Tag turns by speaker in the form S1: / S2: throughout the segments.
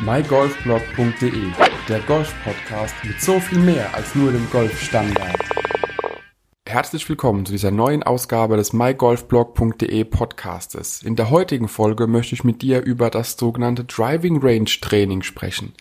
S1: mygolfblog.de, der Golf-Podcast mit so viel mehr als nur dem Golfstandard. Herzlich willkommen zu dieser neuen Ausgabe des mygolfblog.de Podcastes. In der heutigen Folge möchte ich mit dir über das sogenannte Driving Range Training sprechen.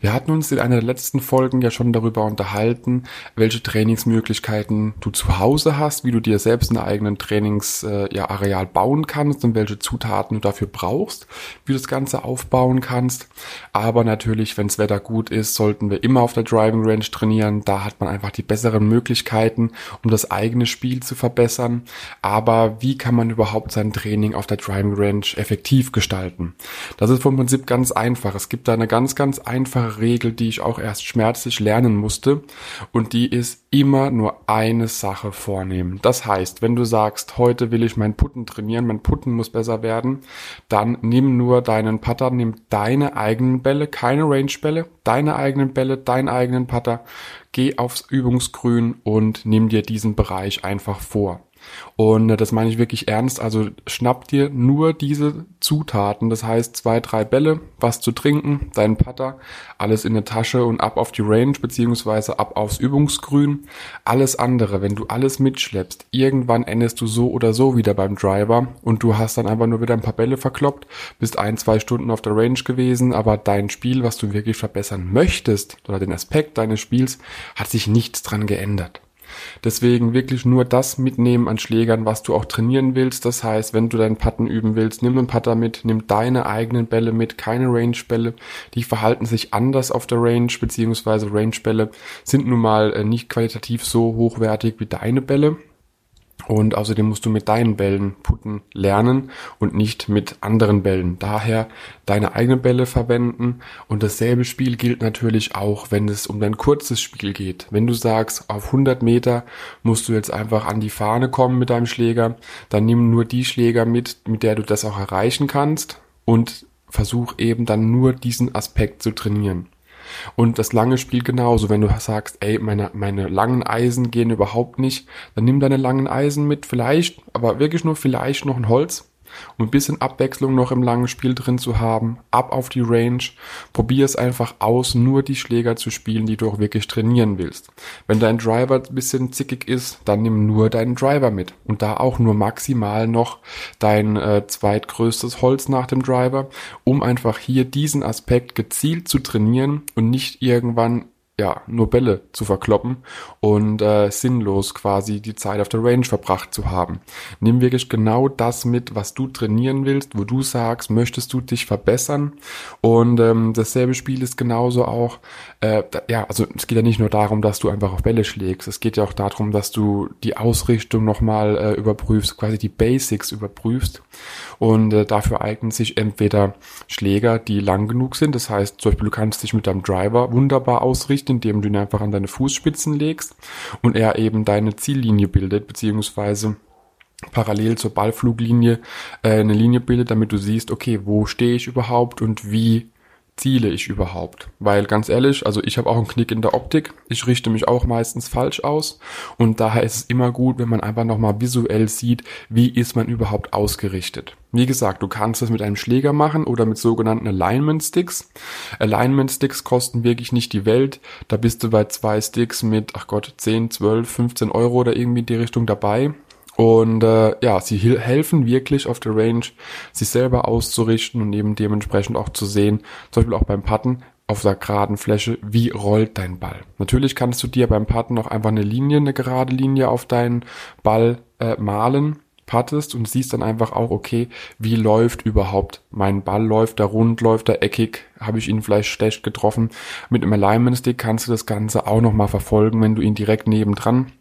S1: Wir hatten uns in einer der letzten Folgen ja schon darüber unterhalten, welche Trainingsmöglichkeiten du zu Hause hast, wie du dir selbst ein eigenen Trainingsareal bauen kannst und welche Zutaten du dafür brauchst, wie du das Ganze aufbauen kannst. Aber natürlich, wenn das Wetter gut ist, sollten wir immer auf der Driving Range trainieren. Da hat man einfach die besseren Möglichkeiten, um das eigene Spiel zu verbessern. Aber wie kann man überhaupt sein Training auf der Driving Range effektiv gestalten? Das ist vom Prinzip ganz einfach. Es gibt da eine ganz, ganz einfache Regel, die ich auch erst schmerzlich lernen musste. Und die ist immer nur eine Sache vornehmen. Das heißt, wenn du sagst, heute will ich mein Putten trainieren, mein Putten muss besser werden, dann nimm nur deinen Putter, nimm deine eigenen Bälle, keine Range-Bälle, deine eigenen Bälle, deinen eigenen Putter, geh aufs Übungsgrün und nimm dir diesen Bereich einfach vor. Und äh, das meine ich wirklich ernst. Also schnapp dir nur diese Zutaten. Das heißt zwei, drei Bälle, was zu trinken, deinen Putter, alles in der Tasche und ab auf die Range beziehungsweise ab aufs Übungsgrün. Alles andere, wenn du alles mitschleppst, irgendwann endest du so oder so wieder beim Driver und du hast dann einfach nur wieder ein paar Bälle verkloppt, bist ein, zwei Stunden auf der Range gewesen, aber dein Spiel, was du wirklich verbessern möchtest oder den Aspekt deines Spiels, hat sich nichts dran geändert. Deswegen wirklich nur das mitnehmen an Schlägern, was du auch trainieren willst. Das heißt, wenn du deinen Putten üben willst, nimm einen Putter mit, nimm deine eigenen Bälle mit, keine Range-Bälle. Die verhalten sich anders auf der Range, beziehungsweise Range-Bälle sind nun mal äh, nicht qualitativ so hochwertig wie deine Bälle. Und außerdem musst du mit deinen Bällen putten lernen und nicht mit anderen Bällen. Daher deine eigenen Bälle verwenden. Und dasselbe Spiel gilt natürlich auch, wenn es um dein kurzes Spiel geht. Wenn du sagst, auf 100 Meter musst du jetzt einfach an die Fahne kommen mit deinem Schläger, dann nimm nur die Schläger mit, mit der du das auch erreichen kannst und versuch eben dann nur diesen Aspekt zu trainieren. Und das lange Spiel genauso. Wenn du sagst, ey, meine, meine langen Eisen gehen überhaupt nicht, dann nimm deine langen Eisen mit, vielleicht, aber wirklich nur vielleicht noch ein Holz um ein bisschen Abwechslung noch im langen Spiel drin zu haben, ab auf die Range, probier es einfach aus, nur die Schläger zu spielen, die du auch wirklich trainieren willst. Wenn dein Driver ein bisschen zickig ist, dann nimm nur deinen Driver mit und da auch nur maximal noch dein äh, zweitgrößtes Holz nach dem Driver, um einfach hier diesen Aspekt gezielt zu trainieren und nicht irgendwann ja, nur Bälle zu verkloppen und äh, sinnlos quasi die Zeit auf der Range verbracht zu haben. Nimm wirklich genau das mit, was du trainieren willst, wo du sagst, möchtest du dich verbessern. Und ähm, dasselbe Spiel ist genauso auch, äh, da, ja, also es geht ja nicht nur darum, dass du einfach auf Bälle schlägst, es geht ja auch darum, dass du die Ausrichtung nochmal äh, überprüfst, quasi die Basics überprüfst. Und äh, dafür eignen sich entweder Schläger, die lang genug sind, das heißt zum Beispiel du kannst dich mit deinem Driver wunderbar ausrichten, Gewicht, indem du ihn einfach an deine Fußspitzen legst und er eben deine Ziellinie bildet, beziehungsweise parallel zur Ballfluglinie äh, eine Linie bildet, damit du siehst, okay, wo stehe ich überhaupt und wie ziele ich überhaupt? Weil ganz ehrlich, also ich habe auch einen Knick in der Optik. Ich richte mich auch meistens falsch aus und daher ist es immer gut, wenn man einfach nochmal visuell sieht, wie ist man überhaupt ausgerichtet. Wie gesagt, du kannst das mit einem Schläger machen oder mit sogenannten Alignment Sticks. Alignment Sticks kosten wirklich nicht die Welt. Da bist du bei zwei Sticks mit, ach Gott, 10, 12, 15 Euro oder irgendwie in die Richtung dabei. Und äh, ja, sie helfen wirklich auf der Range, sich selber auszurichten und eben dementsprechend auch zu sehen, zum Beispiel auch beim Putten auf der geraden Fläche, wie rollt dein Ball. Natürlich kannst du dir beim Putten auch einfach eine Linie, eine gerade Linie auf deinen Ball äh, malen, puttest und siehst dann einfach auch, okay, wie läuft überhaupt mein Ball? Läuft er rund, läuft er eckig? Habe ich ihn vielleicht schlecht getroffen? Mit einem Alignment Stick kannst du das Ganze auch nochmal verfolgen, wenn du ihn direkt nebendran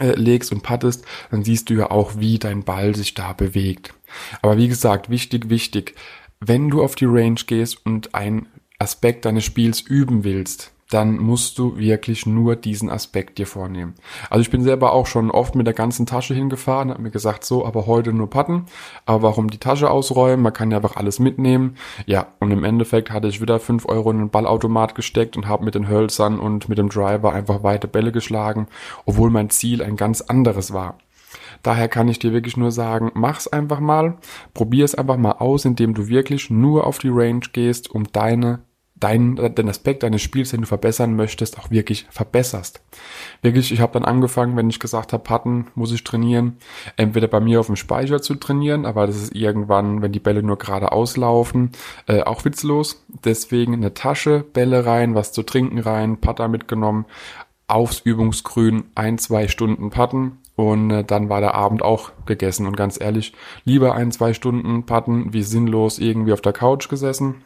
S1: legst und pattest, dann siehst du ja auch, wie dein Ball sich da bewegt. Aber wie gesagt, wichtig, wichtig, wenn du auf die Range gehst und ein Aspekt deines Spiels üben willst, dann musst du wirklich nur diesen Aspekt dir vornehmen. Also ich bin selber auch schon oft mit der ganzen Tasche hingefahren, habe mir gesagt, so, aber heute nur Patten. Aber warum die Tasche ausräumen? Man kann ja einfach alles mitnehmen. Ja, und im Endeffekt hatte ich wieder fünf Euro in den Ballautomat gesteckt und habe mit den Hölzern und mit dem Driver einfach weite Bälle geschlagen, obwohl mein Ziel ein ganz anderes war. Daher kann ich dir wirklich nur sagen, mach's einfach mal, probier es einfach mal aus, indem du wirklich nur auf die Range gehst, um deine deinen, den Aspekt deines Spiels, den du verbessern möchtest, auch wirklich verbesserst. Wirklich, ich habe dann angefangen, wenn ich gesagt habe, Patten muss ich trainieren, entweder bei mir auf dem Speicher zu trainieren, aber das ist irgendwann, wenn die Bälle nur gerade auslaufen, äh, auch witzlos. Deswegen eine Tasche, Bälle rein, was zu trinken rein, Patter mitgenommen, aufs Übungsgrün ein, zwei Stunden Patten und äh, dann war der Abend auch gegessen. Und ganz ehrlich, lieber ein, zwei Stunden Patten wie sinnlos irgendwie auf der Couch gesessen.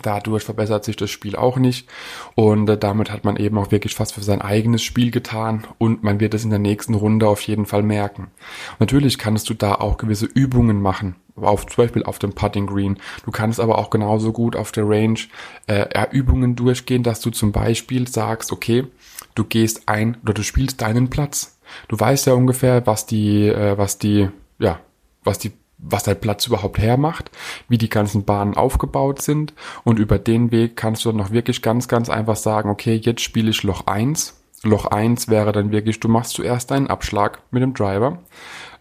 S1: Dadurch verbessert sich das Spiel auch nicht und äh, damit hat man eben auch wirklich fast für sein eigenes Spiel getan und man wird es in der nächsten Runde auf jeden Fall merken. Natürlich kannst du da auch gewisse Übungen machen, auf zum Beispiel auf dem Putting Green. Du kannst aber auch genauso gut auf der Range äh, Übungen durchgehen, dass du zum Beispiel sagst, okay, du gehst ein oder du spielst deinen Platz. Du weißt ja ungefähr, was die, äh, was die, ja, was die was dein Platz überhaupt hermacht, wie die ganzen Bahnen aufgebaut sind und über den Weg kannst du dann noch wirklich ganz, ganz einfach sagen, okay, jetzt spiele ich Loch 1. Loch 1 wäre dann wirklich, du machst zuerst einen Abschlag mit dem Driver,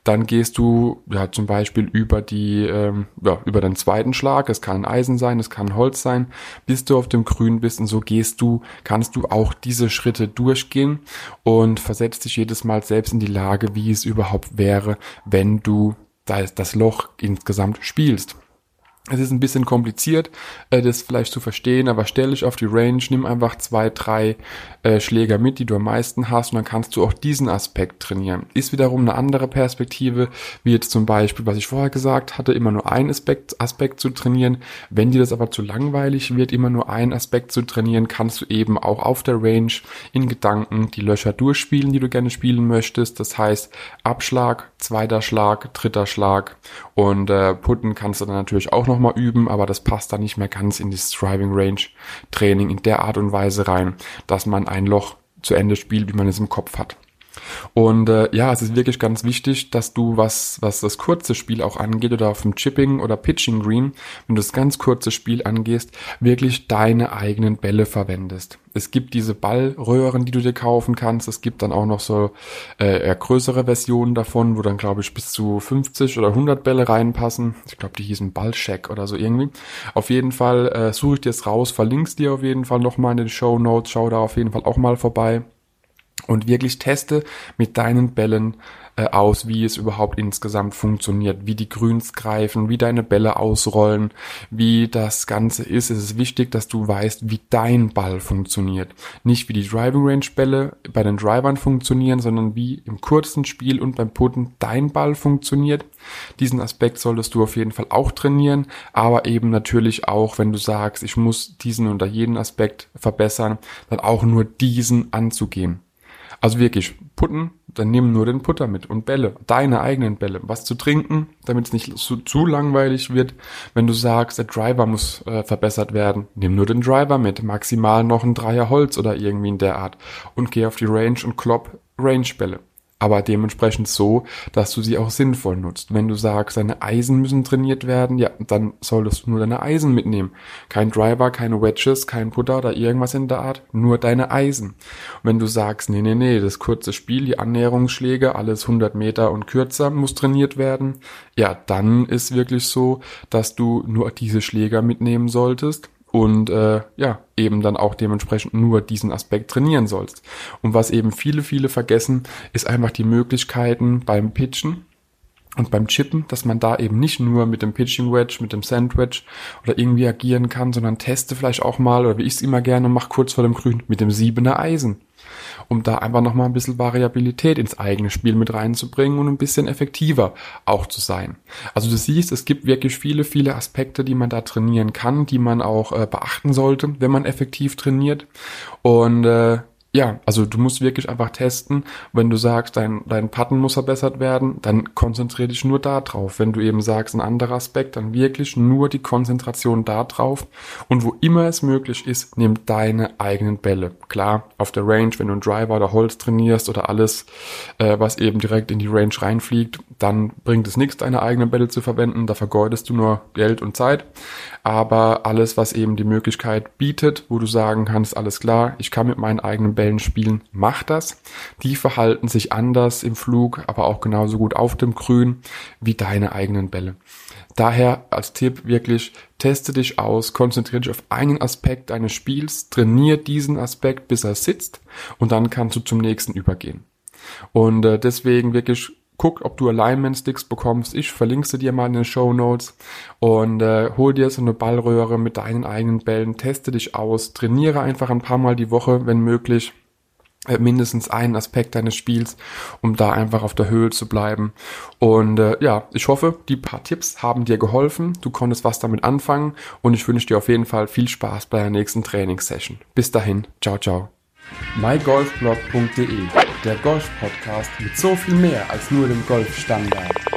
S1: dann gehst du ja zum Beispiel über die ähm, ja, über den zweiten Schlag. Es kann Eisen sein, es kann Holz sein, bis du auf dem Grün bist und so gehst du, kannst du auch diese Schritte durchgehen und versetzt dich jedes Mal selbst in die Lage, wie es überhaupt wäre, wenn du das Loch insgesamt spielst. Es ist ein bisschen kompliziert, äh, das vielleicht zu verstehen, aber stell dich auf die Range, nimm einfach zwei, drei äh, Schläger mit, die du am meisten hast und dann kannst du auch diesen Aspekt trainieren. Ist wiederum eine andere Perspektive, wie jetzt zum Beispiel, was ich vorher gesagt hatte, immer nur ein Aspekt, Aspekt zu trainieren. Wenn dir das aber zu langweilig wird, immer nur ein Aspekt zu trainieren, kannst du eben auch auf der Range in Gedanken die Löcher durchspielen, die du gerne spielen möchtest. Das heißt Abschlag, zweiter Schlag, dritter Schlag und äh, Putten kannst du dann natürlich auch nochmal üben, aber das passt dann nicht mehr ganz in das Driving Range Training in der Art und Weise rein, dass man ein Loch zu Ende spielt, wie man es im Kopf hat. Und äh, ja, es ist wirklich ganz wichtig, dass du, was, was das kurze Spiel auch angeht, oder auf dem Chipping oder Pitching Green, wenn du das ganz kurze Spiel angehst, wirklich deine eigenen Bälle verwendest. Es gibt diese Ballröhren, die du dir kaufen kannst. Es gibt dann auch noch so äh, eher größere Versionen davon, wo dann, glaube ich, bis zu 50 oder 100 Bälle reinpassen. Ich glaube, die hießen Ballcheck oder so irgendwie. Auf jeden Fall äh, suche ich dir es raus, verlink's dir auf jeden Fall nochmal in den Show Notes. Schau da auf jeden Fall auch mal vorbei und wirklich teste mit deinen Bällen äh, aus, wie es überhaupt insgesamt funktioniert, wie die Grüns greifen, wie deine Bälle ausrollen, wie das Ganze ist. Es ist wichtig, dass du weißt, wie dein Ball funktioniert. Nicht wie die Driving Range Bälle bei den Drivern funktionieren, sondern wie im kurzen Spiel und beim Putten dein Ball funktioniert. Diesen Aspekt solltest du auf jeden Fall auch trainieren, aber eben natürlich auch, wenn du sagst, ich muss diesen oder jeden Aspekt verbessern, dann auch nur diesen anzugehen. Also wirklich, putten, dann nimm nur den Putter mit und Bälle, deine eigenen Bälle. Was zu trinken, damit es nicht zu, zu, langweilig wird. Wenn du sagst, der Driver muss äh, verbessert werden, nimm nur den Driver mit, maximal noch ein Dreier Holz oder irgendwie in der Art und geh auf die Range und klopp Range-Bälle aber dementsprechend so, dass du sie auch sinnvoll nutzt. Wenn du sagst, deine Eisen müssen trainiert werden, ja, dann solltest du nur deine Eisen mitnehmen. Kein Driver, keine Wedges, kein Putter oder irgendwas in der Art, nur deine Eisen. Und wenn du sagst, nee, nee, nee, das kurze Spiel, die Annäherungsschläge, alles 100 Meter und kürzer muss trainiert werden, ja, dann ist wirklich so, dass du nur diese Schläger mitnehmen solltest und äh, ja, eben dann auch dementsprechend nur diesen Aspekt trainieren sollst. Und was eben viele, viele vergessen, ist einfach die Möglichkeiten beim Pitchen und beim Chippen, dass man da eben nicht nur mit dem Pitching Wedge, mit dem Sand Wedge oder irgendwie agieren kann, sondern teste vielleicht auch mal, oder wie ich es immer gerne mache, kurz vor dem Grün, mit dem siebener Eisen um da einfach nochmal ein bisschen Variabilität ins eigene Spiel mit reinzubringen und ein bisschen effektiver auch zu sein. Also du siehst, es gibt wirklich viele, viele Aspekte, die man da trainieren kann, die man auch äh, beachten sollte, wenn man effektiv trainiert. Und äh, ja, also du musst wirklich einfach testen. Wenn du sagst, dein, dein Patten muss verbessert werden, dann konzentriere dich nur da drauf. Wenn du eben sagst, ein anderer Aspekt, dann wirklich nur die Konzentration da drauf. Und wo immer es möglich ist, nimm deine eigenen Bälle. Klar, auf der Range, wenn du einen Driver oder Holz trainierst oder alles, äh, was eben direkt in die Range reinfliegt, dann bringt es nichts, deine eigenen Bälle zu verwenden. Da vergeudest du nur Geld und Zeit. Aber alles, was eben die Möglichkeit bietet, wo du sagen kannst, alles klar, ich kann mit meinen eigenen Bällen spielen, mach das. Die verhalten sich anders im Flug, aber auch genauso gut auf dem Grün wie deine eigenen Bälle. Daher als Tipp wirklich, teste dich aus, konzentriere dich auf einen Aspekt deines Spiels, trainiere diesen Aspekt, bis er sitzt und dann kannst du zum nächsten übergehen. Und äh, deswegen wirklich guck, ob du Alignment Sticks bekommst. Ich verlinke sie dir mal in den Show Notes und äh, hol dir so eine Ballröhre mit deinen eigenen Bällen, teste dich aus, trainiere einfach ein paar Mal die Woche, wenn möglich äh, mindestens einen Aspekt deines Spiels, um da einfach auf der Höhe zu bleiben. Und äh, ja, ich hoffe, die paar Tipps haben dir geholfen. Du konntest was damit anfangen und ich wünsche dir auf jeden Fall viel Spaß bei der nächsten Trainingssession. Bis dahin, ciao, ciao mygolfblog.de, der Golf-Podcast mit so viel mehr als nur dem Golfstandard.